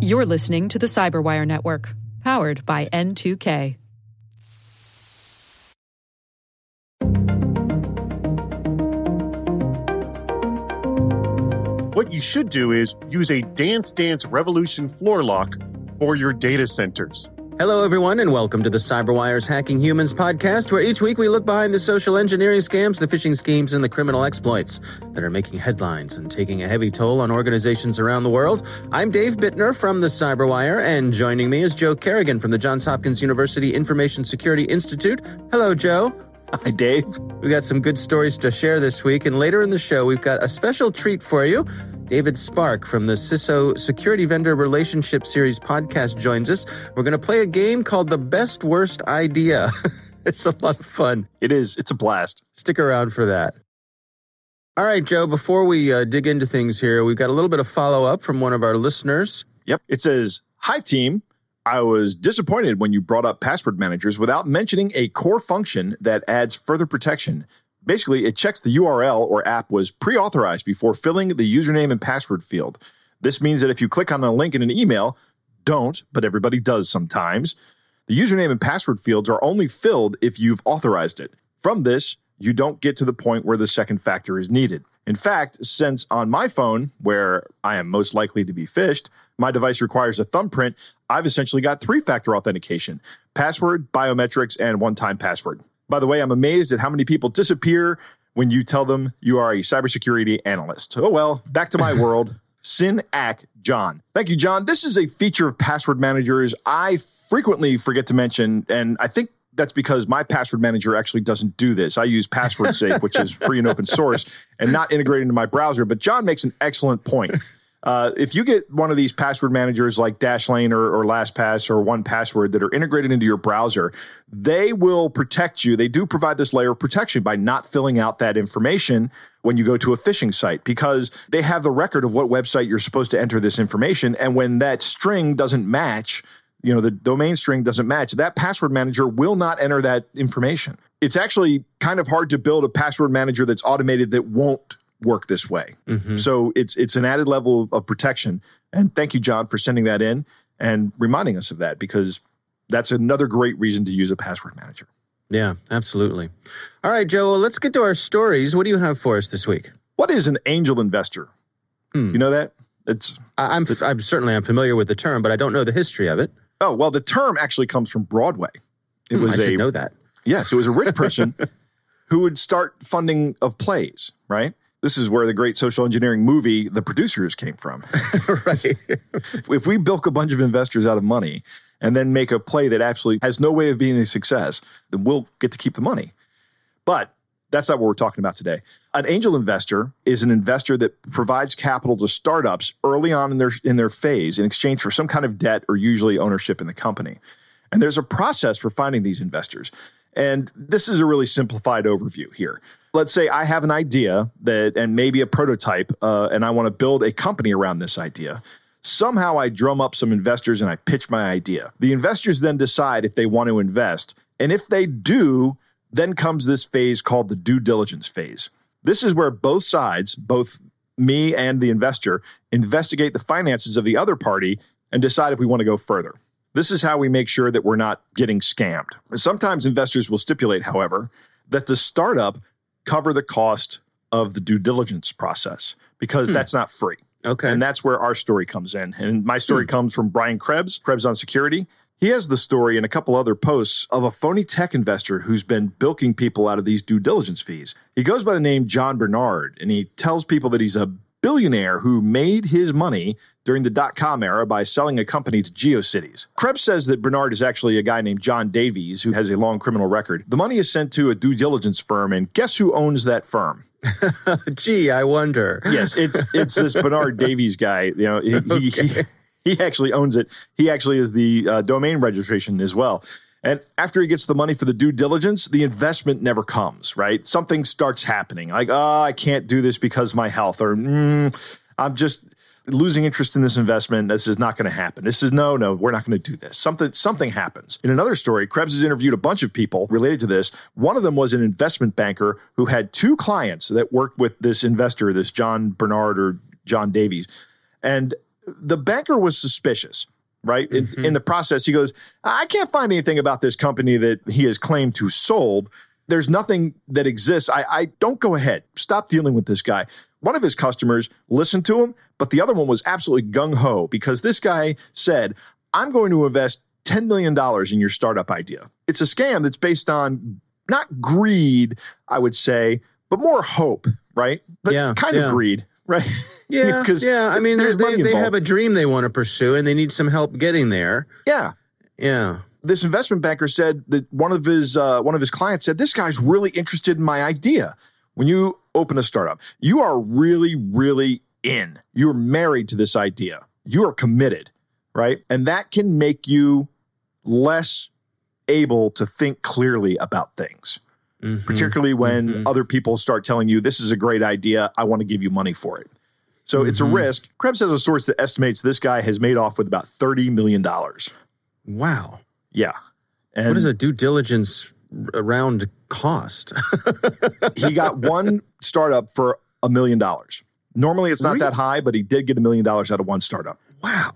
You're listening to the Cyberwire Network, powered by N2K. What you should do is use a Dance Dance Revolution floor lock for your data centers. Hello, everyone, and welcome to the Cyberwire's Hacking Humans podcast, where each week we look behind the social engineering scams, the phishing schemes, and the criminal exploits that are making headlines and taking a heavy toll on organizations around the world. I'm Dave Bittner from the Cyberwire, and joining me is Joe Carrigan from the Johns Hopkins University Information Security Institute. Hello, Joe. Hi, Dave. We got some good stories to share this week, and later in the show, we've got a special treat for you. David Spark from the CISO Security Vendor Relationship Series podcast joins us. We're going to play a game called The Best Worst Idea. it's a lot of fun. It is. It's a blast. Stick around for that. All right, Joe, before we uh, dig into things here, we've got a little bit of follow up from one of our listeners. Yep. It says, Hi, team. I was disappointed when you brought up password managers without mentioning a core function that adds further protection basically it checks the URL or app was pre-authorized before filling the username and password field. This means that if you click on a link in an email, don't, but everybody does sometimes, the username and password fields are only filled if you've authorized it. From this, you don't get to the point where the second factor is needed. In fact, since on my phone, where I am most likely to be phished, my device requires a thumbprint, I've essentially got three factor authentication password, biometrics, and one time password. By the way, I'm amazed at how many people disappear when you tell them you are a cybersecurity analyst. Oh, well, back to my world. Sin Ack John. Thank you, John. This is a feature of password managers I frequently forget to mention, and I think that's because my password manager actually doesn't do this. I use Password Safe, which is free and open source, and not integrated into my browser. But John makes an excellent point. Uh, if you get one of these password managers like Dashlane or, or LastPass or 1Password that are integrated into your browser, they will protect you. They do provide this layer of protection by not filling out that information when you go to a phishing site because they have the record of what website you're supposed to enter this information. And when that string doesn't match, you know, the domain string doesn't match, that password manager will not enter that information. It's actually kind of hard to build a password manager that's automated that won't work this way. Mm-hmm. So it's it's an added level of, of protection. And thank you, John, for sending that in and reminding us of that because that's another great reason to use a password manager. Yeah, absolutely. All right, Joe, let's get to our stories. What do you have for us this week? What is an angel investor? Hmm. You know that? It's I'm it, I'm certainly I'm familiar with the term, but I don't know the history of it. Oh well, the term actually comes from Broadway. It hmm, was I a know that. Yes, it was a rich person who would start funding of plays, right? This is where the great social engineering movie The Producers came from. right. if we bilk a bunch of investors out of money and then make a play that actually has no way of being a success, then we'll get to keep the money. But that's not what we're talking about today. An angel investor is an investor that provides capital to startups early on in their in their phase in exchange for some kind of debt or usually ownership in the company. And there's a process for finding these investors. And this is a really simplified overview here let's say I have an idea that, and maybe a prototype, uh, and I want to build a company around this idea. Somehow I drum up some investors and I pitch my idea. The investors then decide if they want to invest. And if they do, then comes this phase called the due diligence phase. This is where both sides, both me and the investor, investigate the finances of the other party and decide if we want to go further. This is how we make sure that we're not getting scammed. Sometimes investors will stipulate, however, that the startup cover the cost of the due diligence process because hmm. that's not free. Okay. And that's where our story comes in. And my story hmm. comes from Brian Krebs, Krebs on Security. He has the story and a couple other posts of a phony tech investor who's been bilking people out of these due diligence fees. He goes by the name John Bernard and he tells people that he's a billionaire who made his money during the dot com era by selling a company to GeoCities. Krebs says that Bernard is actually a guy named John Davies who has a long criminal record. The money is sent to a due diligence firm, and guess who owns that firm? Gee, I wonder. Yes, it's it's this Bernard Davies guy. You know, he, okay. he, he actually owns it. He actually is the uh, domain registration as well. And after he gets the money for the due diligence, the investment never comes, right? Something starts happening like, oh, I can't do this because my health, or mm, I'm just losing interest in this investment. This is not going to happen. This is no, no, we're not going to do this. Something, something happens. In another story, Krebs has interviewed a bunch of people related to this. One of them was an investment banker who had two clients that worked with this investor, this John Bernard or John Davies. And the banker was suspicious, right? In, mm-hmm. in the process, he goes, I can't find anything about this company that he has claimed to sold. There's nothing that exists. I, I don't go ahead. Stop dealing with this guy. One of his customers listened to him, but the other one was absolutely gung ho because this guy said, I'm going to invest $10 million in your startup idea. It's a scam that's based on not greed, I would say, but more hope, right? But Yeah, kind yeah. of greed, right? Yeah, yeah. I mean, there's they, they have a dream they want to pursue, and they need some help getting there. yeah. Yeah. This investment banker said that one of his uh, one of his clients said this guy's really interested in my idea. When you open a startup, you are really, really in. You're married to this idea. You are committed, right? And that can make you less able to think clearly about things. Mhm. particularly when Mhm. other people start telling you this is a great idea. I want to give you money for it. So it's a Mhm. risk. Krebs has a source that estimates this guy has made off with about $30 million. Wow. Yeah. And what does a due diligence around cost? he got one startup for a million dollars. Normally it's not Really? that high, but he did get a million dollars out of one startup. wow.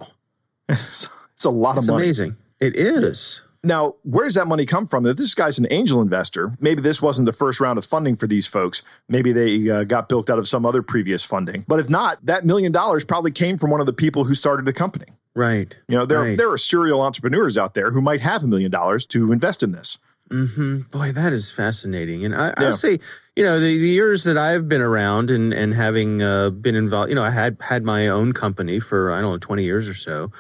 It's a lot That's of money. amazing. It is. Now, where does that money come from? If this guy's an angel investor, maybe this wasn't the first round of funding for these folks. Maybe they uh, got bilked out of some other previous funding. But if not, that million dollars probably came from one of the people who started the company. Right. You know, there, Right. there are serial entrepreneurs out there who might have a million dollars to invest in this. hmm Boy, that is fascinating. And I, Yeah. I'll say, you know, the, the years that I've been around and, and having uh, been involved, you know, I had had my own company for, I don't know, 20 years or so.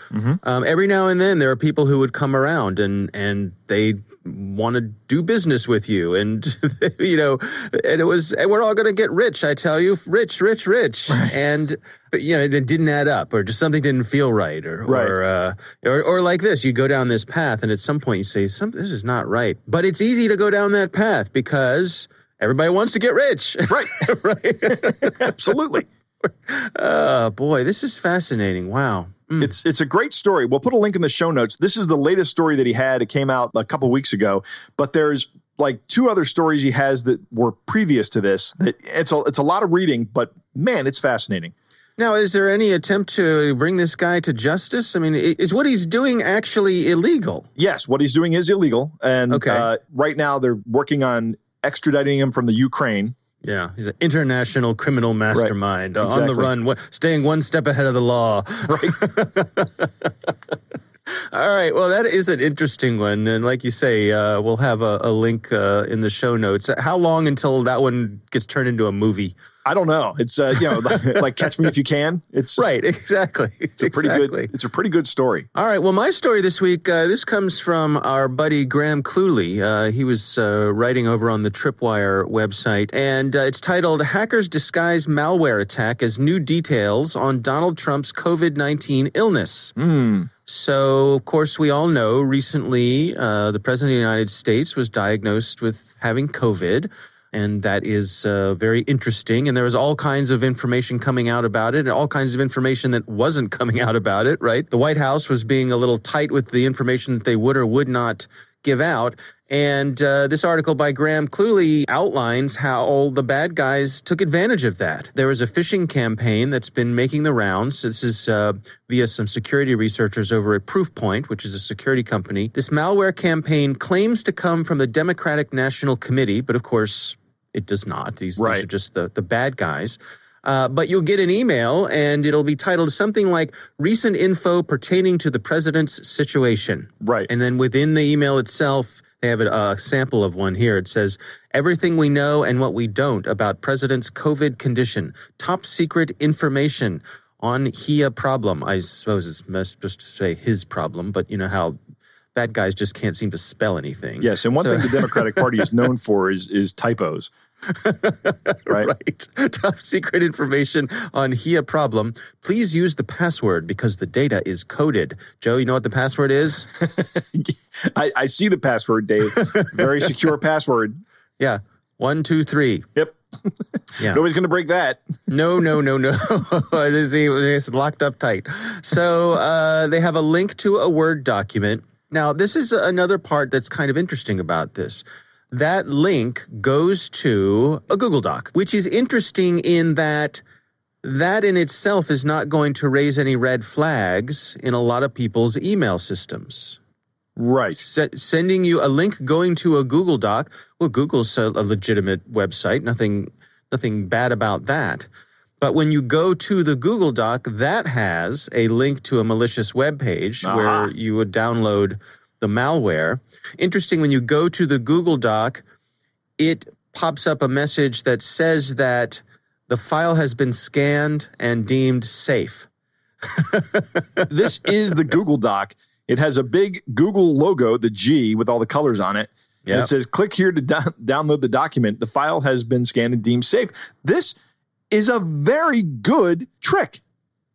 Um, every now and then there are people who would come around and, and they want to do business with you. And, you know, and it was, and we're all going to get rich, I tell you, rich, rich, rich. And, but, you know, it didn't add up or just something didn't feel right or, Right. or, uh, or, or like this, you go down this path and at some point you say, something, this is not right. But it's easy to go down that path because everybody wants to get rich. Right. right. Absolutely. oh, boy, this is fascinating. Wow. Mm. It's it's a great story. We'll put a link in the show notes. This is the latest story that he had. It came out a couple weeks ago, but there's like two other stories he has that were previous to this. That it's a it's a lot of reading, but man, it's fascinating. Now, is there any attempt to bring this guy to justice? I mean, is what he's doing actually illegal? Yes, what he's doing is illegal, and Okay. uh, right now they're working on extraditing him from the Ukraine. Yeah, he's an international criminal mastermind uh, on the run, staying one step ahead of the law. Right. All right. Well, that is an interesting one, and like you say, uh, we'll have a, a link uh, in the show notes. How long until that one gets turned into a movie? I don't know. It's uh, you know like, Catch Me If You Can. It's Right. Exactly. It's a pretty exactly. good. It's a pretty good story. All right. Well, my story this week, uh, this comes from our buddy Graham Cluley. Uh, he was uh, writing over on the Tripwire website, and uh, it's titled Hackers Disguise Malware Attack as New Details on Donald Trump's COVID 19 Illness. So, of course, we all know recently uh, the President of the United States was diagnosed with having COVID. And that is uh, very interesting. And there was all kinds of information coming out about it, and all kinds of information that wasn't coming out about it, right? The White House was being a little tight with the information that they would or would not give out. And uh, this article by Graham Cluley outlines how all the bad guys took advantage of that. There was a phishing campaign that's been making the rounds. This is uh, via some security researchers over at Proofpoint, which is a security company. This malware campaign claims to come from the Democratic National Committee, but of course, it does not. These, Right. these are just the, the bad guys. Uh, but you'll get an email and it'll be titled something like recent info pertaining to the president's situation. Right. And then within the email itself, they have a, a sample of one here. It says, everything we know and what we don't about president's COVID condition, top secret information on HIA problem. I suppose it's best supposed to say his problem, but you know how bad guys just can't seem to spell anything. Yes, and one So- thing the Democratic Party is known for is is typos. right. Right. Top secret information on HIA problem. Please use the password because the data is coded. Joe, you know what the password is? I, I see the password, Dave. Very secure password. Yeah. One, two, three. Yep. Yeah. Nobody's going to break that. No, no, no, no. it's locked up tight. So uh, they have a link to a Word document. Now, this is another part that's kind of interesting about this. That link goes to a Google Doc, which is interesting in that that in itself is not going to raise any red flags in a lot of people's email systems. Right. S- sending you a link going to a Google Doc. Well, Google's a, a legitimate website. Nothing, nothing bad about that. But when you go to the Google Doc, that has a link to a malicious web page Uh-huh. where you would download the malware. Interesting, when you go to the Google Doc, it pops up a message that says that the file has been scanned and deemed safe. this is the Google Doc. It has a big Google logo, the G, with all the colors on it. And Yep. it says, click here to down- download the document. The file has been scanned and deemed safe. This is a very good trick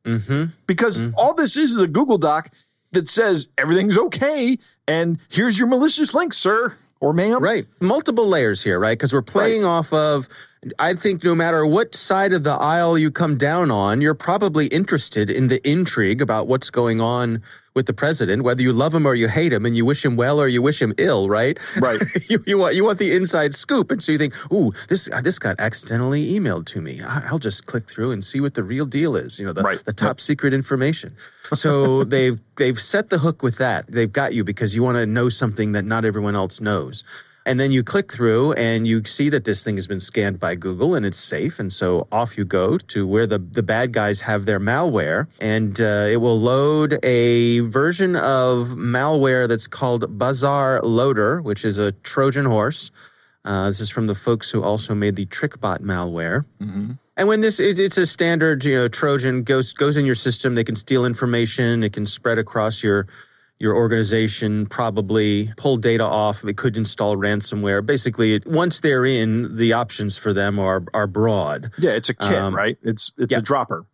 hmm because all this is is a Google Doc that says everything's okay. And here's your malicious link, sir or ma'am. Right. Multiple layers here, right? Because we're playing off of, I think no matter what side of the aisle you come down on, you're probably interested in the intrigue about what's going on with the president, whether you love him or you hate him and you wish him well or you wish him ill, right? Right. you, you want you want the inside scoop, and so you think, "Ooh, this uh, this got accidentally emailed to me. I'll just click through and see what the real deal is. You know, the, Right. the top secret information." So they've they've set the hook with that. They've got you because you want to know something that not everyone else knows. And then you click through and you see that this thing has been scanned by Google and it's safe. And so off you go to where the, the bad guys have their malware. And uh, it will load a version of malware that's called BazarLoader, which is a Trojan horse. Uh, this is from the folks who also made the TrickBot malware. And when this, it, it's a standard, you know, Trojan goes goes in your system. They can steal information. It can spread across your your organization. Probably pull data off. It could install ransomware. Basically, it, once they're in, the options for them are are broad. Yeah, it's a kit, Um, right? It's it's yeah. a dropper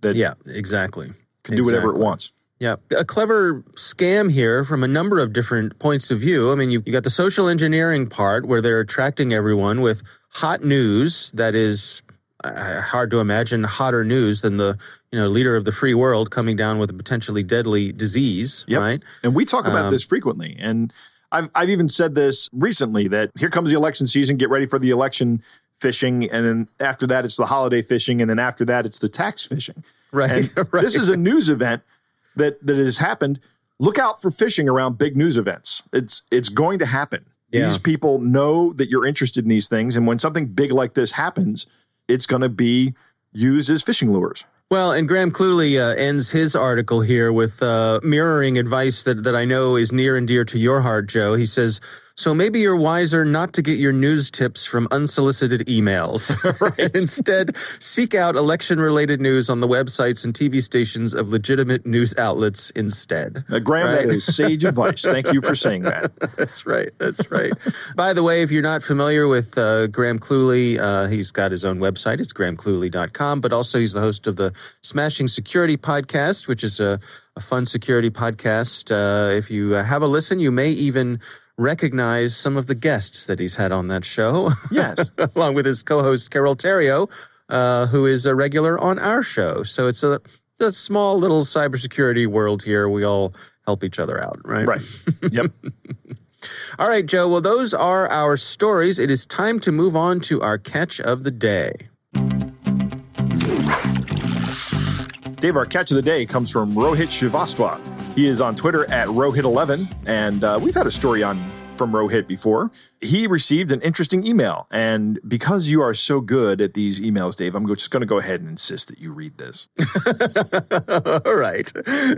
that Yeah, exactly. can do whatever it wants. Yeah, a clever scam here from a number of different points of view. I mean, you, you got the social engineering part where they're attracting everyone with hot news that is uh, hard to imagine hotter news than the you know leader of the free world coming down with a potentially deadly disease, Yep. right? And we talk about Um, this frequently. And I've, I've even said this recently that here comes the election season, get ready for the election phishing. And then after that, it's the holiday phishing. And then after that, it's the tax phishing. Right, And right. this is a news event that, that has happened. Look out for phishing around big news events. It's, it's going to happen. Yeah. These people know that you're interested in these things. And when something big like this happens, it's going to be used as phishing lures. Well, and Graham Cluley uh, ends his article here with uh, mirroring advice that, that I know is near and dear to your heart, Joe. He says, So maybe you're wiser not to get your news tips from unsolicited emails. Instead, seek out election related news on the websites and TV stations of legitimate news outlets instead. Uh, Graham, Right. that is sage advice. Thank you for saying that. That's right. That's right. By the way, if you're not familiar with uh, Graham Cluley, uh, he's got his own website. It's grahamcluley.com, but also he's the host of the Smashing Security podcast, which is a, a fun security podcast. Uh, if you uh, have a listen, you may even recognize some of the guests that he's had on that show. Yes. along with his co-host Carole Theriault, uh, who is a regular on our show. So it's a, a small little cybersecurity world here. We all help each other out, right? Right. Yep. All right, Joe. Well, those are our stories. It is time to move on to our catch of the day. Dave, our catch of the day comes from Rohit Srivastava. He is on Twitter at Rohit11, and uh, we've had a story on from Rohit before. He received an interesting email, and because you are so good at these emails, Dave, I'm just going to go ahead and insist that you read this. All right.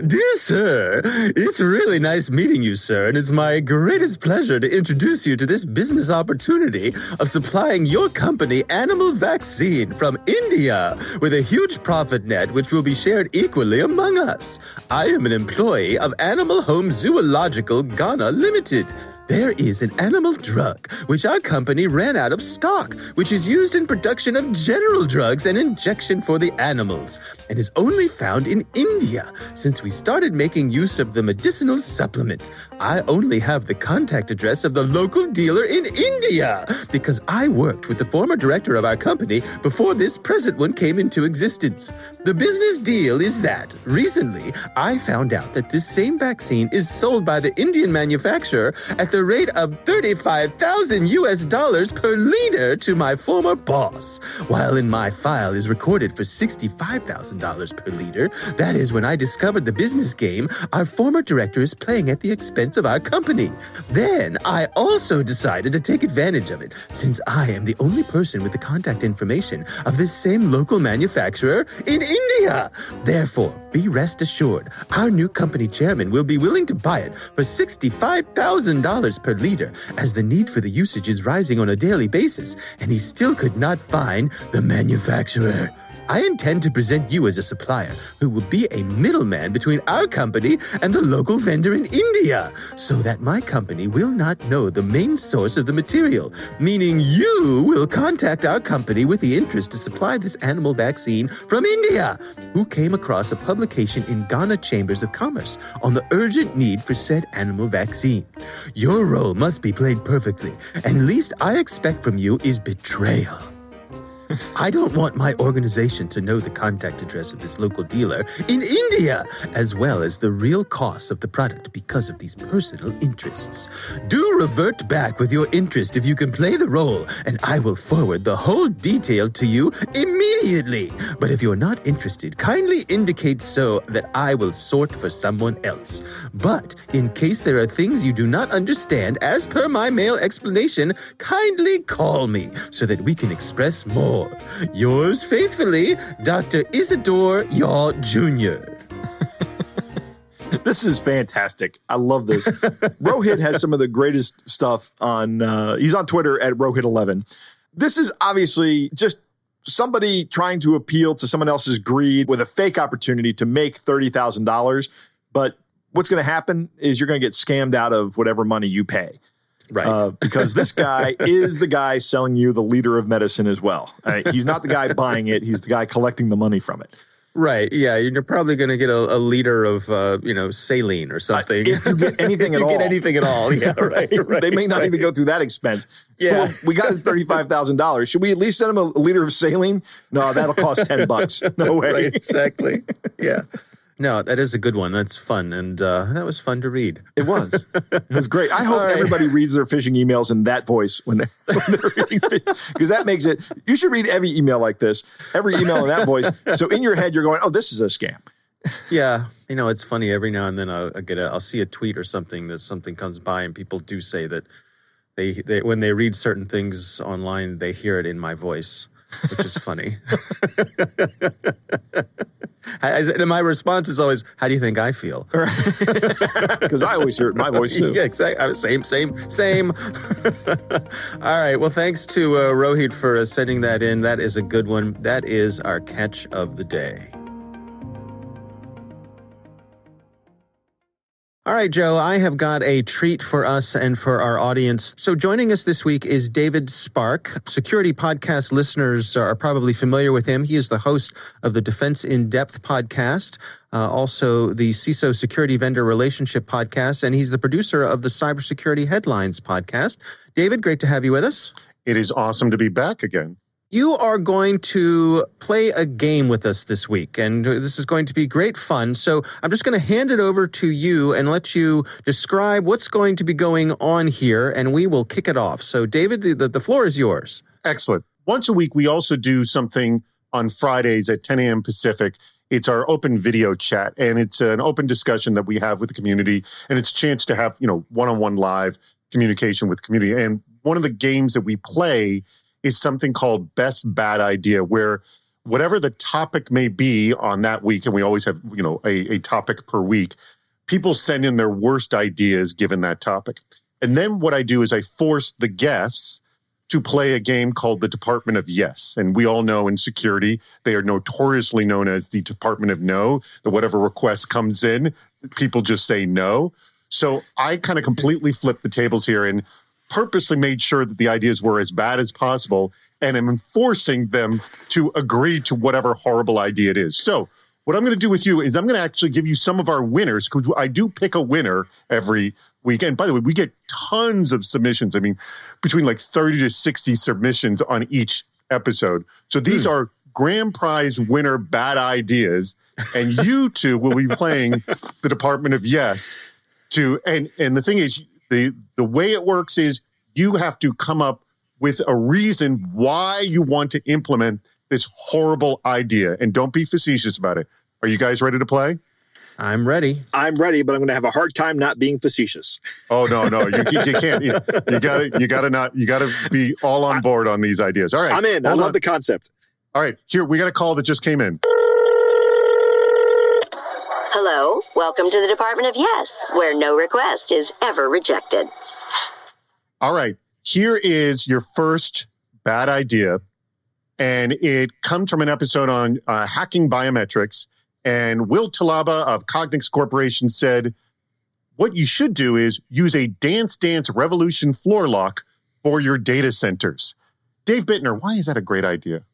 Dear sir, it's really nice meeting you, sir, and it's my greatest pleasure to introduce you to this business opportunity of supplying your company animal vaccine from India with a huge profit net which will be shared equally among us. I am an employee of Animal Home Zoological Ghana Limited. There is an animal drug which our company ran out of stock, which is used in production of general drugs and injection for the animals, and is only found in India. Since we started making use of the medicinal supplement, I only have the contact address of the local dealer in India because I worked with the former director of our company before this present one came into existence. The business deal is that recently I found out that this same vaccine is sold by the Indian manufacturer at the rate of 35,000 US dollars per liter to my former boss, while in my file is recorded for $65,000 per liter. That is when I discovered the business game our former director is playing at the expense of our company. Then I also decided to take advantage of it, since I am the only person with the contact information of this same local manufacturer in India. Therefore, be rest assured, our new company chairman will be willing to buy it for $65,000 per liter, as the need for the usage is rising on a daily basis, and he still could not find the manufacturer. I intend to present you as a supplier who will be a middleman between our company and the local vendor in India, so that my company will not know the main source of the material, meaning you will contact our company with the interest to supply this animal vaccine from India, who came across a publication in Ghana Chambers of Commerce on the urgent need for said animal vaccine. Your role must be played perfectly, and least I expect from you is betrayal. I don't want my organization to know the contact address of this local dealer in India, as well as the real cost of the product because of these personal interests. Do revert back with your interest if you can play the role, and I will forward the whole detail to you immediately. But if you're not interested, kindly indicate so that I will sort for someone else. But in case there are things you do not understand, as per my mail explanation, kindly call me so that we can express more. Yours faithfully, Dr. Isidore Yaw Jr. This is fantastic. I love this. Rohit has some of the greatest stuff on. Uh, he's on Twitter at Rohit11. This is obviously just somebody trying to appeal to someone else's greed with a fake opportunity to make thirty thousand dollars. But what's going to happen is you're going to get scammed out of whatever money you pay. Right. Uh, because this guy is the guy selling you the liter of medicine as well. Uh, he's not the guy buying it; he's the guy collecting the money from it. Right. Yeah. You're probably going to get a, a, liter of, uh, you know, saline or something. Uh, if you get anything if at you all. get anything at all. Yeah. Right. right they may not right. even go through that expense. Yeah. Well, we got his $35,000. Should we at least send him a liter of saline? No, that'll cost 10 bucks. No way. Right, exactly. Yeah. No, that is a good one. That's fun. And uh, that was fun to read. It was. It was great. I hope right. everybody reads their phishing emails in that voice when, they, when they're reading because that makes it. You should read every email like this, every email in that voice. So in your head, you're going, oh, this is a scam. Yeah. You know, it's funny. Every now and then I'll, I'll get a, I'll see a tweet or something that something comes by and people do say that they, they when they read certain things online, they hear it in my voice which is funny. and my response is always, "How do you think I feel?" Because I always hear it in my voice too. yeah, exactly. Same, same, same. All right. Well, thanks to uh, Rohit for uh, sending that in. That is a good one. That is our catch of the day. All right, Joe, I have got a treat for us and for our audience. So, joining us this week is David Spark. Security podcast listeners are probably familiar with him. He is the host of the Defense in Depth podcast, uh, also the CISO Security Vendor Relationship podcast, and he's the producer of the Cybersecurity Headlines podcast. David, great to have you with us. It is awesome to be back again. You are going to play a game with us this week, and this is going to be great fun. So I'm just going to hand it over to you and let you describe what's going to be going on here, and we will kick it off. So, David, the, the floor is yours. Excellent. Once a week, we also do something on Fridays at 10 a.m. Pacific. It's our open video chat, and it's an open discussion that we have with the community, and it's a chance to have you know one-on-one live communication with the community. And one of the games that we play is something called best bad idea where whatever the topic may be on that week and we always have you know a, a, topic per week people send in their worst ideas given that topic. And then what i do is i force the guests to play a game called the department of yes. And we all know in security they are notoriously known as the department of no. That whatever request comes in people just say no. So i kind of completely flip the tables here and purposely made sure that the ideas were as bad as possible and am enforcing them to agree to whatever horrible idea it is. So, what I'm going to do with you is I'm going to actually give you some of our winners because I do pick a winner every week. And by the way, we get tons of submissions. I mean, between like 30 to 60 submissions on each episode. So these hmm. are grand prize winner bad ideas. And you two will be playing the Department of Yes to and and the thing is the the way it works is you have to come up with a reason why you want to implement this horrible idea, and don't be facetious about it. Are you guys ready to play? I'm ready. I'm ready, but I'm going to have a hard time not being facetious. Oh no, no, you, you can't. You, you gotta, you gotta not, you gotta be all on board on these ideas. All right, I'm in. I love on. the concept. All right, here we got a call that just came in. Hello, welcome to the Department of Yes, where no request is ever rejected. All right, here is your first bad idea, and it comes from an episode on uh, hacking biometrics and Will Talaba of Cognix Corporation said, what you should do is use a Dance Dance Revolution floor lock for your data centers. Dave Bittner, why is that a great idea?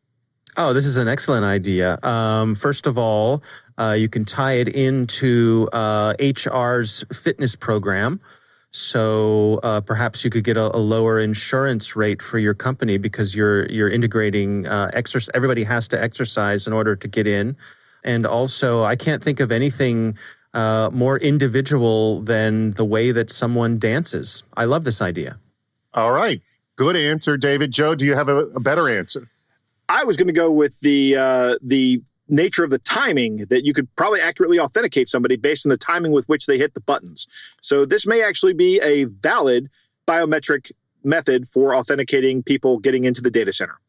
Oh, this is an excellent idea. Um, first of all, uh, you can tie it into uh, HR's fitness program. So uh, perhaps you could get a, a, lower insurance rate for your company because you're you're integrating uh, exercise. Everybody has to exercise in order to get in. And also, I can't think of anything uh, more individual than the way that someone dances. I love this idea. All right. Good answer, David. Joe, do you have a, a better answer? I was going to go with the uh, the nature of the timing that you could probably accurately authenticate somebody based on the timing with which they hit the buttons. So this may actually be a valid biometric method for authenticating people getting into the data center.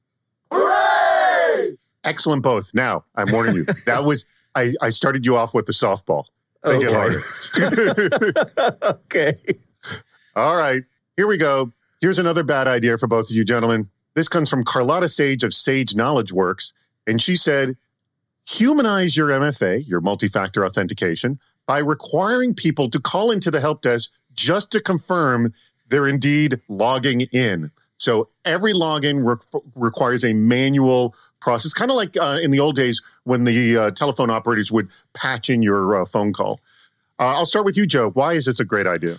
Hooray! Excellent both. Now, I'm warning you. That was I, I started you off with the softball. Make okay. it harder. okay. All right. Here we go. Here's another bad idea for both of you gentlemen. This comes from Carlotta Sage of Sage Knowledge Works. And she said, humanize your MFA, your multi factor authentication, by requiring people to call into the help desk just to confirm they're indeed logging in. So every login re- requires a manual process, kind of like uh, in the old days when the uh, telephone operators would patch in your uh, phone call. Uh, I'll start with you, Joe. Why is this a great idea?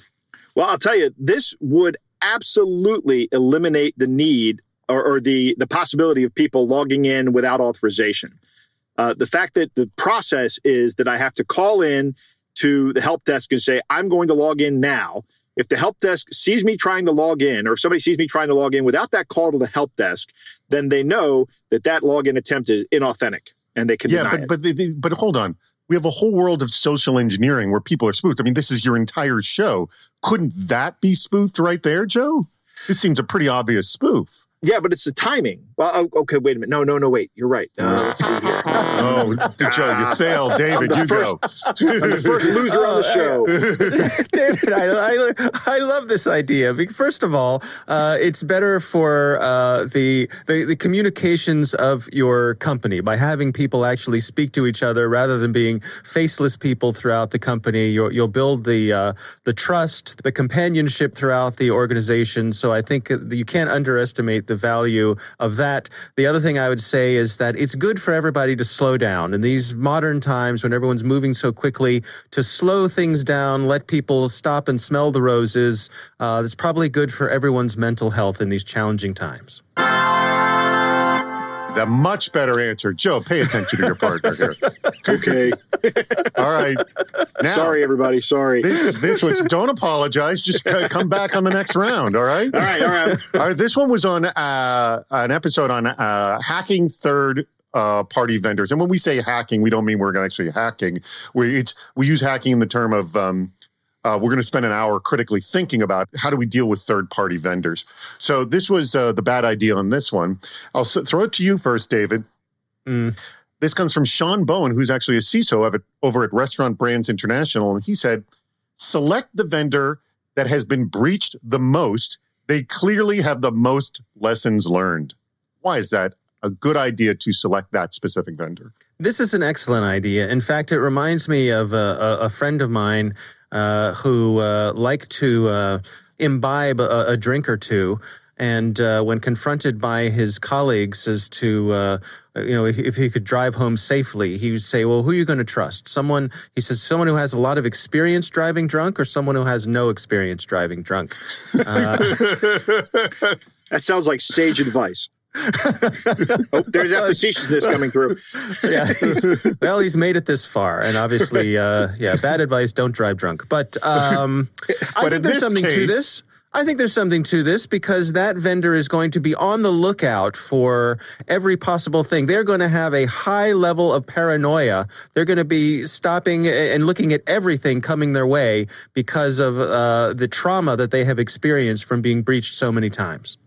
Well, I'll tell you, this would absolutely eliminate the need or, or the the possibility of people logging in without authorization. Uh, the fact that the process is that I have to call in to the help desk and say, I'm going to log in now. If the help desk sees me trying to log in, or if somebody sees me trying to log in without that call to the help desk, then they know that that login attempt is inauthentic and they can yeah, but, but, they, but hold on. We have a whole world of social engineering where people are spoofed. I mean, this is your entire show. Couldn't that be spoofed right there, Joe? This seems a pretty obvious spoof. Yeah, but it's the timing. Well, oh, okay, wait a minute. No, no, no, wait. You're right. Uh, let's see here. oh, Joe, you failed. David, you first, go. I'm the first loser on the show. David, I, I, I, love this idea. First of all, uh, it's better for uh, the, the, the communications of your company by having people actually speak to each other rather than being faceless people throughout the company. You'll, you'll build the uh, the trust, the companionship throughout the organization. So I think you can't underestimate the value of that. The other thing I would say is that it's good for everybody to slow down. In these modern times when everyone's moving so quickly, to slow things down, let people stop and smell the roses, uh, it's probably good for everyone's mental health in these challenging times. The much better answer. Joe, pay attention to your partner here. okay. all right. Now, Sorry, everybody. Sorry. This, this, was, don't apologize. Just come back on the next round. All right. All right. All right. All right. This one was on uh, an episode on uh, hacking third uh, party vendors. And when we say hacking, we don't mean we're actually hacking. We, it's, we use hacking in the term of um, uh, we're going to spend an hour critically thinking about how do we deal with third party vendors. So this was uh, the bad idea on this one. I'll throw it to you first, David. Mm. This comes from Sean Bowen, who's actually a CISO over at Restaurant Brands International. And he said, select the vendor that has been breached the most. They clearly have the most lessons learned. Why is that a good idea to select that specific vendor? This is an excellent idea. In fact, it reminds me of a, a, a friend of mine who uh, like to uh, imbibe a, a, drink or two. And uh, when confronted by his colleagues as to, uh, you know, if he could drive home safely, he would say, "Well, who are you going to trust? Someone?" He says, "Someone who has a lot of experience driving drunk, or someone who has no experience driving drunk." that sounds like sage advice. oh, there's that facetiousness coming through. yeah. He's, well, he's made it this far, and obviously, uh, yeah, bad advice: don't drive drunk. But um, I think there's this something to this. I think there's something to this because that vendor is going to be on the lookout for every possible thing. They're going to have a high level of paranoia. They're going to be stopping and looking at everything coming their way because of uh, the trauma that they have experienced from being breached so many times.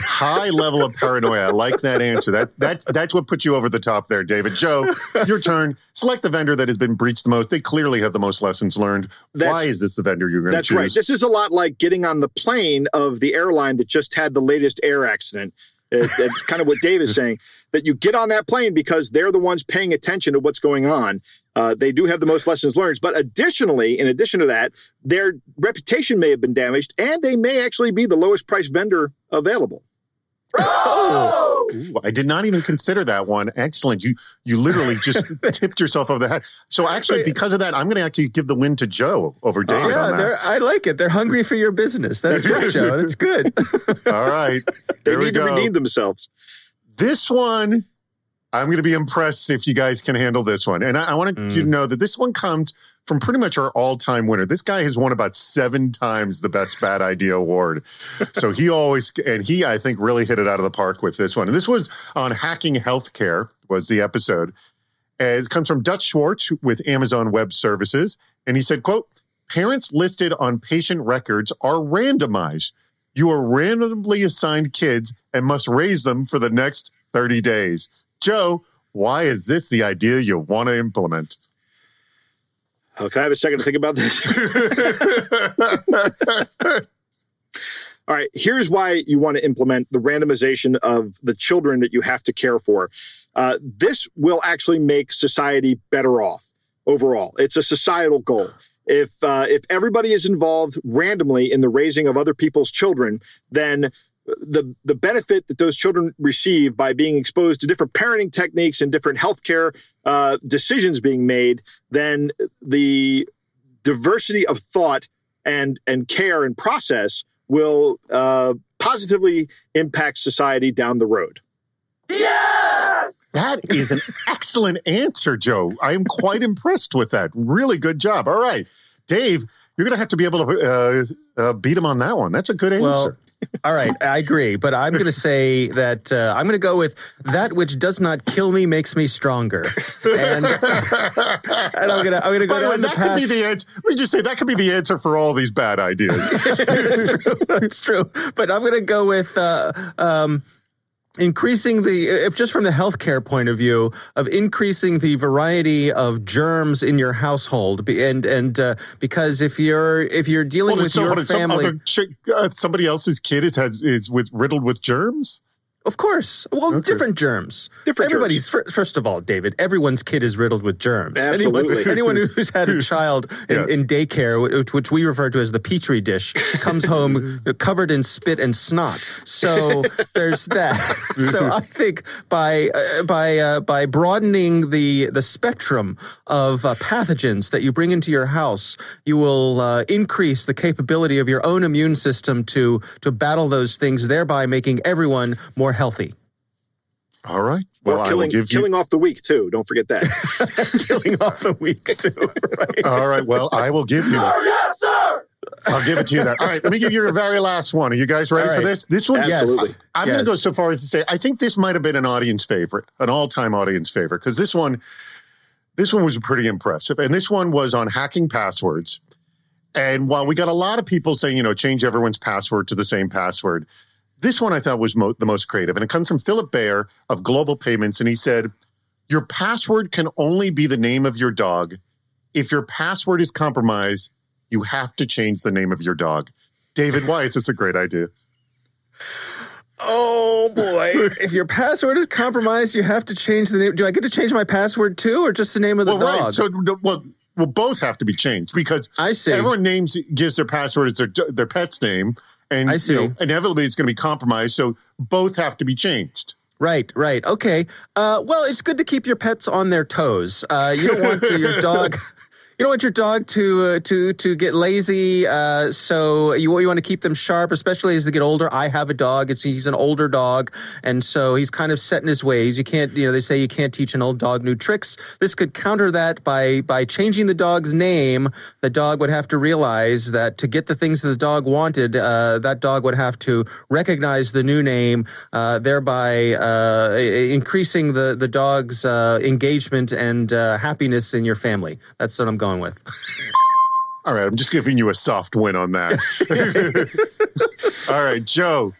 High level of paranoia. I like that answer. That's that's that's what put you over the top there, David. Joe, your turn. Select the vendor that has been breached the most. They clearly have the most lessons learned. That's- Why is this the vendor you're going to That's choose? right. This is a lot like getting on the plane of the airline that just had the latest air accident. It, it's kind of what Dave is saying that you get on that plane because they're the ones paying attention to what's going on. Uh, they do have the most lessons learned. But additionally, in addition to that, their reputation may have been damaged and they may actually be the lowest price vendor available. Oh! Ooh, I did not even consider that one. Excellent. You you literally just tipped yourself over the head. So actually, because of that, I'm going to actually give the win to Joe over ah, David yeah, on that. they're, I like it. They're hungry for your business. That's good, Joe. That's good. All right. They There we need to redeem themselves. This one, I'm going to be impressed if you guys can handle this one. And I, I want mm. you to know that this one comes from pretty much our all time winner. This guy has won about seven times the Best Bad Idea Award. so he always, and he, I think, really hit it out of the park with this one. And this was on hacking healthcare, was the episode. And it comes from Dutch Schwartz with Amazon Web Services. And he said, quote, parents listed on patient records are randomized. You are randomly assigned kids and must raise them for the next 30 days. Joe, why is this the idea you want to implement? Oh, can I have a second to think about this? All right, here's why you want to implement the randomization of the children that you have to care for. Uh, this will actually make society better off overall. It's a societal goal. If uh, if everybody is involved randomly in the raising of other people's children, then the the benefit that those children receive by being exposed to different parenting techniques and different healthcare uh, decisions being made, then the diversity of thought and and care and process will uh, positively impact society down the road. Yes, that is an excellent answer, Joe. I am quite impressed with that. Really good job. All right, Dave, you're going to have to be able to uh, uh, beat him on that one. That's a good answer. Well, all right, I agree, but I'm going to say that uh, I'm going to go with that which does not kill me makes me stronger, and, and I'm going to I'm going to go By the way, the that path. could be the answer. Let me just say that could be the answer for all these bad ideas. it's true. It's true. But I'm going to go with uh, um, increasing the, if just from the healthcare point of view, of increasing the variety of germs in your household, and and uh, because if you're if you're dealing Well, with so your some family, chick, uh, somebody else's kid is had is with riddled with germs. Of course, well, Okay. different germs. Different Everybody's fir- first of all, David. Everyone's kid is riddled with germs. Absolutely. Anyone, anyone who's had a child in, Yes. in daycare, which, which we refer to as the petri dish, comes home covered in spit and snot. So there's that. so I think by uh, by uh, by broadening the the spectrum of uh, pathogens that you bring into your house, you will uh, increase the capability of your own immune system to to battle those things, thereby making everyone more healthy. All right. Well, or I will killing, give you. killing off the weak too. Don't forget that. killing off the weak too. Right? All right. Well, I will give you. Oh, yes, sir. I'll give it to you That. All right. Let me give you your very last one. Are you guys ready All for this? This one, Yes. I'm going to go so far as to say I think this might have been an audience favorite, an all-time audience favorite, because this one, this one was pretty impressive, and this one was on hacking passwords. And while we got a lot of people saying, you know, change everyone's password to the same password, this one I thought was mo- the most creative, and it comes from Philip Bayer of Global Payments, and he said, "Your password can only be the name of your dog. If your password is compromised, you have to change the name of your dog." David, why is this a great idea? Oh boy! if your password is compromised, you have to change the name. Do I get to change my password too, or just the name of the well, dog? right. So, well, well, both have to be changed because I see. everyone names gives their password as their their pet's name, and I see. You know, inevitably it's going to be compromised. So both have to be changed. Right, right. Okay. Uh, well, it's good to keep your pets on their toes. Uh, you don't want to, your dog. You don't want your dog to uh, to to get lazy. Uh, so you you want to keep them sharp, especially as they get older. I have a dog. It's he's an older dog, and so he's kind of set in his ways. You can't, you know, they say you can't teach an old dog new tricks. This could counter that by by changing the dog's name. The dog would have to realize that to get the things that the dog wanted, uh, that dog would have to recognize the new name, uh, thereby uh, increasing the the dog's uh, engagement and happiness in your family. That's what I'm going with. All right, I'm just giving you a soft win on that. All right, Joe.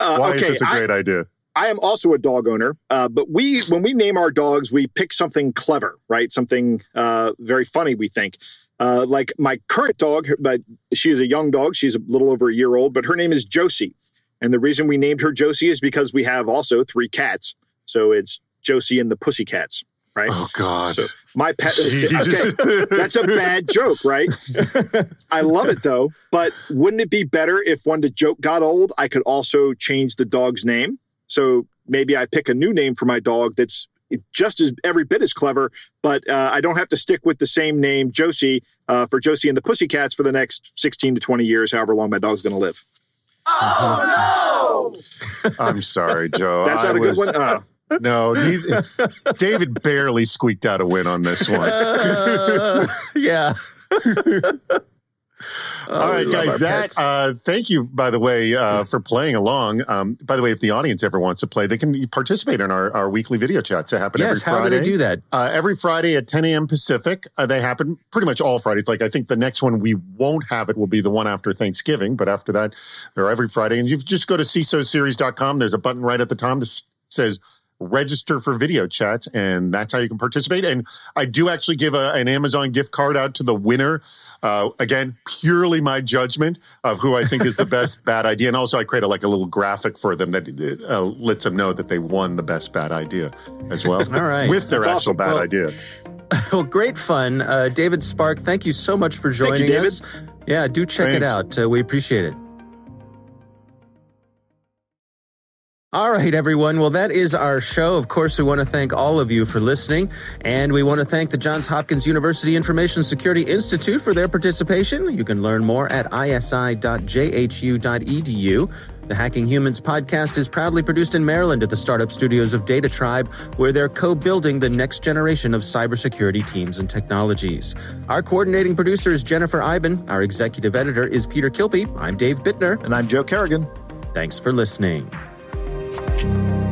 Uh, why okay, is this a great I, idea? I am also a dog owner, uh, but we when we name our dogs, we pick something clever, right? Something uh, very funny. We think. Uh, like my current dog, but she is a young dog. She's a little over a year old, but her name is Josie. And the reason we named her Josie is because we have also three cats. So it's Josie and the Pussycats, right? Oh God. So my pet. Okay, that's a bad joke, right? I love it though. But wouldn't it be better if when the joke got old, I could also change the dog's name? So maybe I pick a new name for my dog that's just as every bit as clever, but uh, I don't have to stick with the same name, Josie, uh, for Josie and the Pussycats for the next 16 to 20 years, however long my dog's going to live. Oh no! I'm sorry, Joe. That's not a was- good one. Uh, No, he, David barely squeaked out a win on this one. Uh, yeah. Oh, All right, guys. That uh, thank you, by the way, uh, for playing along. Um, by the way, if the audience ever wants to play, they can participate in our, our weekly video chats that happen yes. every Friday. How do they do that? Uh, every Friday at 10 a.m. Pacific. Uh, they happen pretty much all Fridays. Like I think the next one we won't have it will be the one after Thanksgiving, but after that, they're every Friday. And you just go to CISOseries.com. There's a button right at the top that says register for video chat, and that's how you can participate. And I do actually give a, an Amazon gift card out to the winner. Uh, again, purely my judgment of who I think is the best bad idea. And also, I create a, like a little graphic for them that uh, lets them know that they won the best bad idea as well. All right. With their That's actual awesome. bad Well, idea. Well, great fun. Uh, David Spark, thank you so much for you, joining David. us. Yeah, do check it out. Uh, we appreciate it. All right, everyone. Well, that is our show. Of course, we want to thank all of you for listening, and we want to thank the Johns Hopkins University Information Security Institute for their participation. You can learn more at isi.jhu.edu. The Hacking Humans podcast is proudly produced in Maryland at the startup studios of DataTribe, where they're co building the next generation of cybersecurity teams and technologies. Our coordinating producer is Jennifer Eiben. Our executive editor is Peter Kilby. I'm Dave Bittner. And I'm Joe Carrigan. Thanks for listening. Thank you.